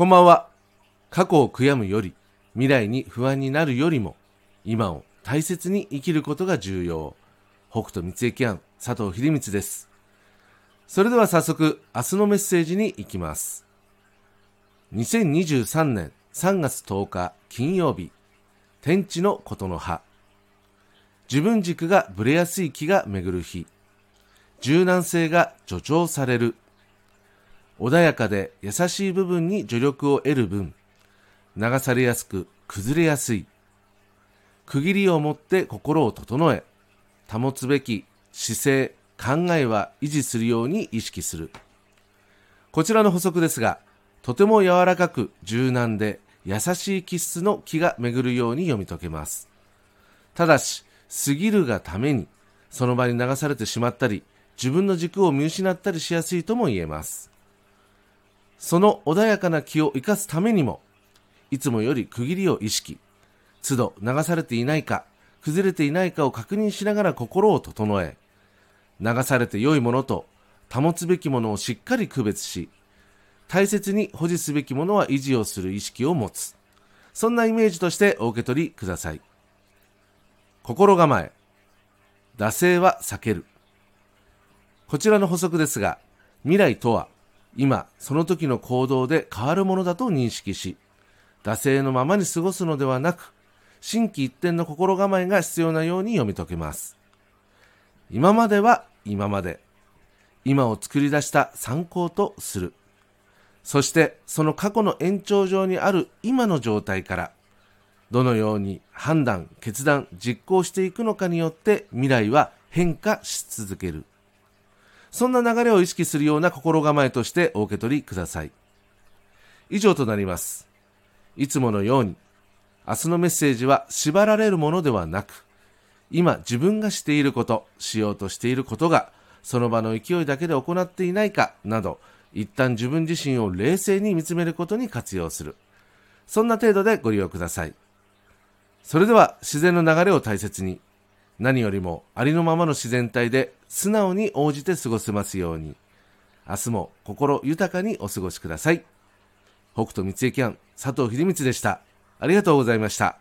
こんばんは。過去を悔やむより、未来に不安になるよりも、今を大切に生きることが重要。北斗三重庵佐藤秀光です。それでは早速、明日のメッセージに行きます。2023年3月10日金曜日、天地のことの葉。自分軸がぶれやすい気が巡る日。柔軟性が助長される。穏やかで優しい部分に助力を得る分、流されやすく崩れやすい。区切りを持って心を整え、保つべき姿勢、考えは維持するように意識する。こちらの補足ですが、とても柔らかく柔軟で優しい気質の気が巡るように読み解けます。ただし、過ぎるがために、その場に流されてしまったり、自分の軸を見失ったりしやすいとも言えます。その穏やかな気を生かすためにも、いつもより区切りを意識、都度流されていないか、崩れていないかを確認しながら心を整え、流されて良いものと保つべきものをしっかり区別し、大切に保持すべきものは維持をする意識を持つ。そんなイメージとしてお受け取りください。心構え。惰性は避ける。こちらの補足ですが、未来とは今その時の行動で変わるものだと認識し惰性のままに過ごすのではなく心機一転の心構えが必要なように読み解けます。今までは今まで。今を作り出した参考とする。そしてその過去の延長上にある今の状態からどのように判断決断実行していくのかによって未来は変化し続ける。そんな流れを意識するような心構えとしてお受け取りください。以上となります。いつものように、明日のメッセージは縛られるものではなく、今自分がしていること、しようとしていることが、その場の勢いだけで行っていないかなど、一旦自分自身を冷静に見つめることに活用する。そんな程度でご利用ください。それでは自然の流れを大切に、何よりもありのままの自然体で素直に応じて過ごせますように。明日も心豊かにお過ごしください。北斗三井キャン佐藤秀光でした。ありがとうございました。